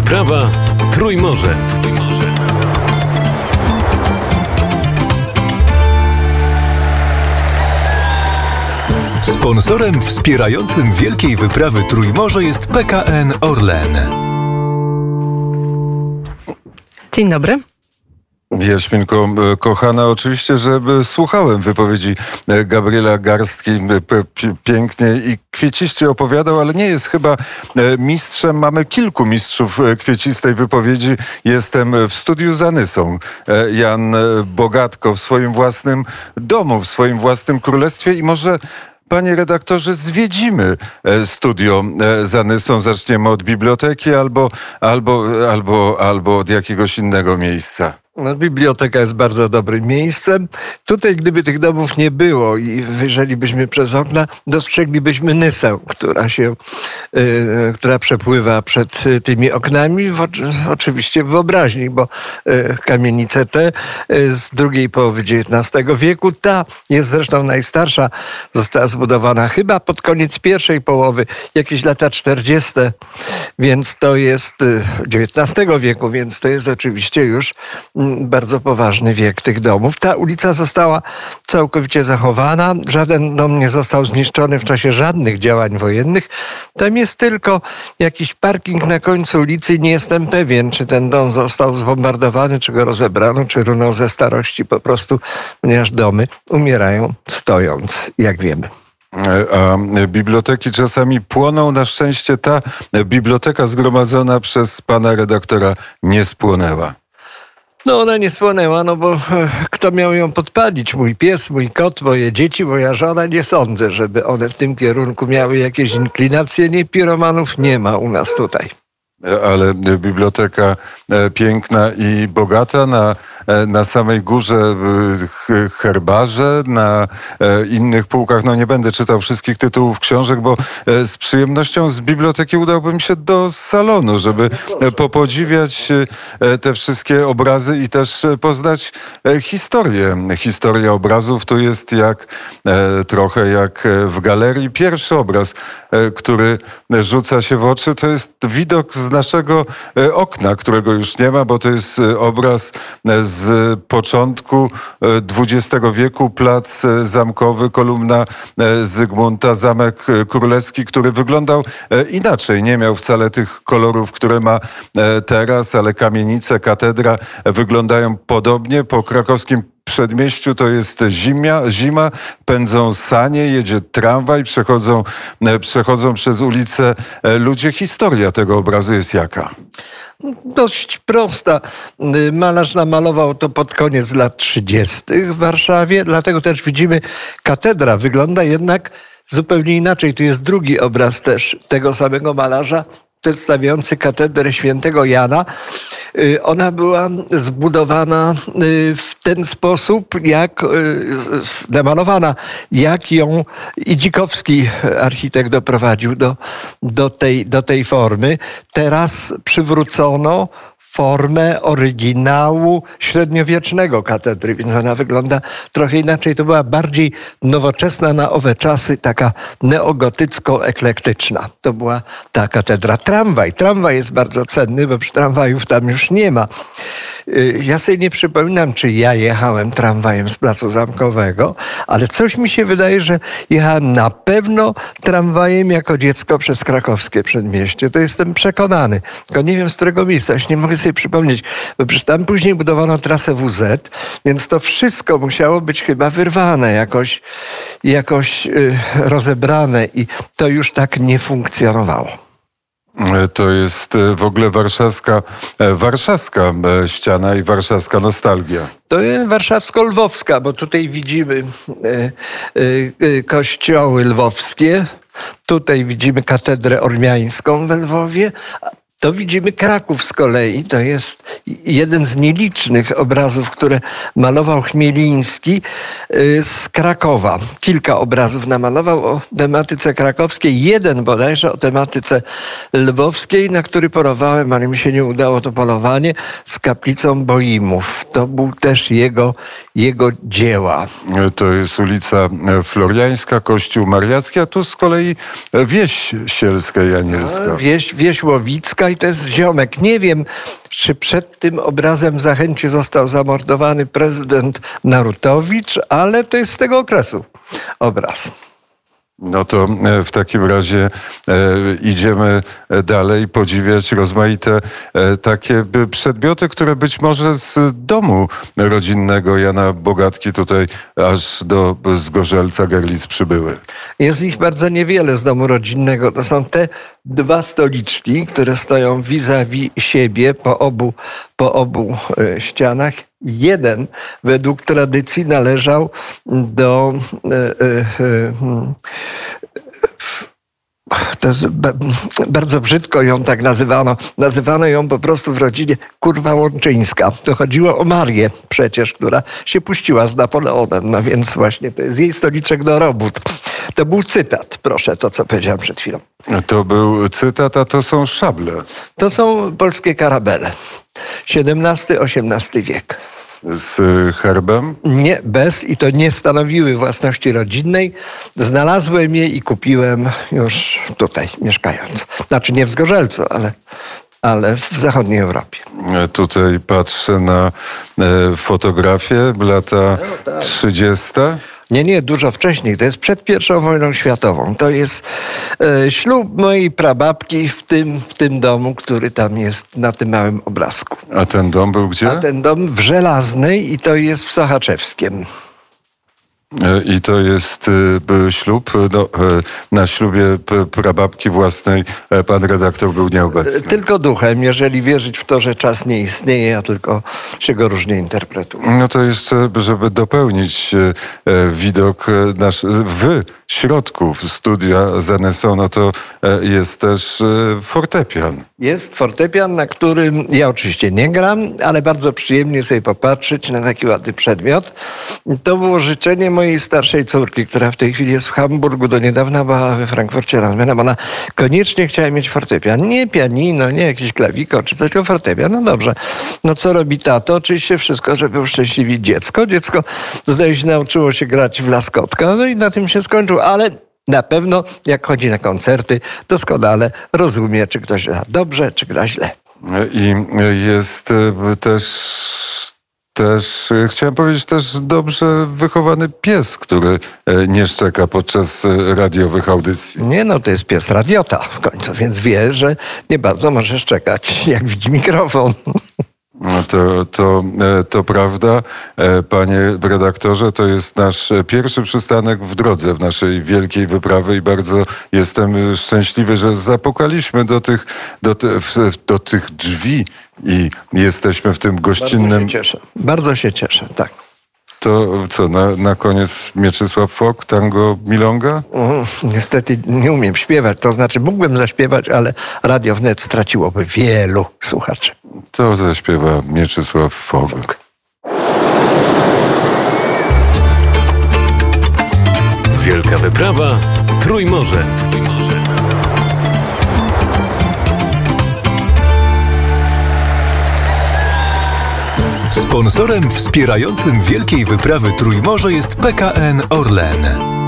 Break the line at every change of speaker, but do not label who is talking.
wyprawa Trójmorze. Trójmorze.
Sponsorem wspierającym Wielkiej Wyprawy Trójmorze jest PKN Orlen.
Dzień dobry.
Jaśminko, e, kochana, oczywiście, że e, słuchałem wypowiedzi e, Gabriela Garstki pięknie i kwieciście opowiadał, ale nie jest chyba mistrzem. Mamy kilku mistrzów kwiecistej wypowiedzi. Jestem w studiu za Nysą. Jan Bogatko w swoim własnym domu, w swoim własnym królestwie i może Panie redaktorze, zwiedzimy studio Zanysą. Zaczniemy od biblioteki albo, albo, albo, albo od jakiegoś innego miejsca.
No, biblioteka jest bardzo dobrym miejscem. Tutaj, gdyby tych domów nie było i wyjrzelibyśmy przez okna, dostrzeglibyśmy Nysę, która się, y, która przepływa przed tymi oknami, w, oczywiście w wyobraźni, bo y, kamienice te y, z drugiej połowy XIX wieku, ta jest zresztą najstarsza, została zbudowana chyba pod koniec pierwszej połowy, jakieś lata 40., więc to jest XIX wieku, więc to jest oczywiście już bardzo poważny wiek tych domów. Ta ulica została całkowicie zachowana. Żaden dom nie został zniszczony w czasie żadnych działań wojennych. Tam jest tylko jakiś parking na końcu ulicy. Nie jestem pewien, czy ten dom został zbombardowany, czy go rozebrano, czy runął ze starości po prostu, ponieważ domy umierają stojąc, jak wiemy.
A biblioteki czasami płoną. Na szczęście ta biblioteka zgromadzona przez pana redaktora nie spłonęła.
No ona nie spłonęła, no bo kto miał ją podpalić? Mój pies, mój kot, moje dzieci, moja żona? Nie sądzę, żeby one w tym kierunku miały jakieś inklinacje. Nie, piromanów nie ma u nas tutaj.
Ale biblioteka e, piękna i bogata na E, na samej górze herbarze, na e, innych półkach. No nie będę czytał wszystkich tytułów książek, bo e, z przyjemnością z biblioteki udałbym się do salonu, żeby popodziwiać te wszystkie obrazy i też poznać historię. Historia obrazów tu jest jak trochę jak w galerii. Pierwszy obraz, który rzuca się w oczy, to jest widok z naszego okna, którego już nie ma, bo to jest obraz z z początku XX e, wieku, plac e, zamkowy, kolumna e, Zygmunta, zamek królewski, który wyglądał inaczej. Nie miał wcale tych kolorów, które ma teraz, ale kamienice, katedra wyglądają podobnie. Po krakowskim przedmieściu to jest zimia, zima, pędzą sanie, jedzie tramwaj, przechodzą, przechodzą przez ulicę ludzie. Historia tego obrazu jest jaka?
dość prosta. Malarz namalował to pod koniec lat 30. w Warszawie, dlatego też widzimy, katedra wygląda jednak zupełnie inaczej. Tu jest drugi obraz też tego samego malarza, przedstawiający katedrę świętego Jana. Y, ona była zbudowana y, w ten sposób, jak y, namalowana, jak ją Idzikowski, architekt, doprowadził do, do, tej, do tej formy. Teraz przywrócono formę oryginału średniowiecznego katedry, więc ona wygląda trochę inaczej. To była bardziej nowoczesna na owe czasy, taka neogotycko-eklektyczna. To była ta katedra. Tramwaj. Tramwaj jest bardzo cenny, bo przy tramwajów tam już nie ma. Y, ja sobie nie przypominam, czy ja jechałem tramwajem z Placu Zamkowego, ale coś mi się wydaje, że jechałem na pewno tramwajem jako dziecko przez krakowskie przedmieście. To jestem przekonany. Tylko nie wiem z którego miejsca, już nie mogę sobie przypomnieć, bo przecież tam później budowano trasę WZ, więc to wszystko musiało być chyba wyrwane, jakoś, jakoś yy, rozebrane i to już tak nie funkcjonowało.
To jest e, w ogóle warszawska, e, warszawska e, ściana i warszawska nostalgia.
To jest warszawsko-lwowska, bo tutaj widzimy kościoły lwowskie, Tutaj widzimy katedrę ormiańską we Lwowie, to widzimy Kraków z kolei. To jest jeden z nielicznych obrazów, które malował Chmieliński y, z Krakowa. Kilka obrazów namalował o tematyce krakowskiej. Jeden bodajże o tematyce lwowskiej, na który polowałem, ale mi się nie udało to polowanie, z kaplicą Boimów. To był też jego, jego dzieła.
To jest ulica Floriańska, Kościół Mariacki, a tu z kolei wieś sielska i anielska.
Wieś, wieś Łowicka i to jest ziomek. Nie wiem, czy przed tym obrazem zachęci został zamordowany prezydent Narutowicz, ale to jest z tego okresu obraz.
No to e, w takim razie e, idziemy dalej podziwiać rozmaite e, takie przedmioty, które być może z domu rodzinnego Jana Bogatki tutaj aż do Zgorzelca Gerlic przybyły.
Jest ich bardzo niewiele z domu rodzinnego. To są te dwa stoliczki, które stoją vis-a-vis siebie po obu, po obu ścianach. Jeden według tradycji należał do e, e, e, to bardzo brzydko ją tak nazywano. Nazywano ją po prostu w rodzinie kurwa łączyńska. To chodziło o Marię przecież, która się puściła z Napoleonem. No więc właśnie to jest jej stoliczek do robót. To był cytat, proszę, to co powiedziałem przed chwilą.
To był cytat, a to są szable.
To są polskie karabele. XVII-XVIII wiek
z herbem?
Nie, bez i to nie stanowiły własności rodzinnej. Znalazłem je i kupiłem już tutaj, mieszkając. Znaczy nie w Zgorzelcu, ale, ale w zachodniej Europie.
Tutaj patrzę na e, fotografię lata no, tak. 30.
Nie, nie, dużo wcześniej. To jest przed pierwszą wojną światową. To jest e, ślub mojej prababki w tym, w tym domu, który tam jest na tym małym obrazku.
A ten dom był gdzie?
A ten dom w Żelaznej i to jest w Sochaczewskiem.
E, I to jest e, ślub. No, e, na ślubie prababki własnej pan redaktor był nieobecny.
Tylko duchem, jeżeli wierzyć w to, że czas nie istnieje, a tylko się go różnie interpretuje.
No to jeszcze, żeby dopełnić widok nasz, w środku studia Zeneso, no to jest też fortepian.
Jest fortepian, na którym ja oczywiście nie gram, ale bardzo przyjemnie sobie popatrzeć na taki ładny przedmiot. To było życzenie mojej starszej córki, która w tej chwili jest w Hamburgu, do niedawna była we Frankfurcie Ranem. Ona koniecznie chciała mieć fortepian. Nie pianino, nie jakiś klawiko czy coś, tylko fortepian. No dobrze. No co robi tato? Oczywiście wszystko, żeby uszczęśliwić dziecko. Dziecko zdaje się nauczyło się grać w laskotka, no i na tym się skończył, ale na pewno jak chodzi na koncerty, doskonale rozumie, czy ktoś gra dobrze, czy gra źle.
I jest e, też też, e, chciałem powiedzieć, też dobrze wychowany pies, który e, nie szczeka podczas radiowych audycji.
Nie, no to jest pies radiota w końcu, więc wie, że nie bardzo może szczekać, jak widzi mikrofon.
No to, to, e, to prawda. E, panie redaktorze, to jest nasz pierwszy przystanek w drodze w naszej wielkiej wyprawy i bardzo jestem szczęśliwy, że zapukaliśmy do tych, do, te, do tych drzwi i jesteśmy w tym gościnnym...
Bardzo się cieszę, bardzo się cieszę, tak.
To co, na, na koniec Mieczysław Fok, tango Milonga?
Mm, niestety nie umiem śpiewać, to znaczy mógłbym zaśpiewać, ale Radio Wnet straciłoby wielu słuchaczy.
To zaśpiewa Mieczysław Fok.
Wielka wyprawa Trójmorze. Trójmorze.
Sponsorem wspierającym wielkiej wyprawy Trójmorze jest PKN Orlen.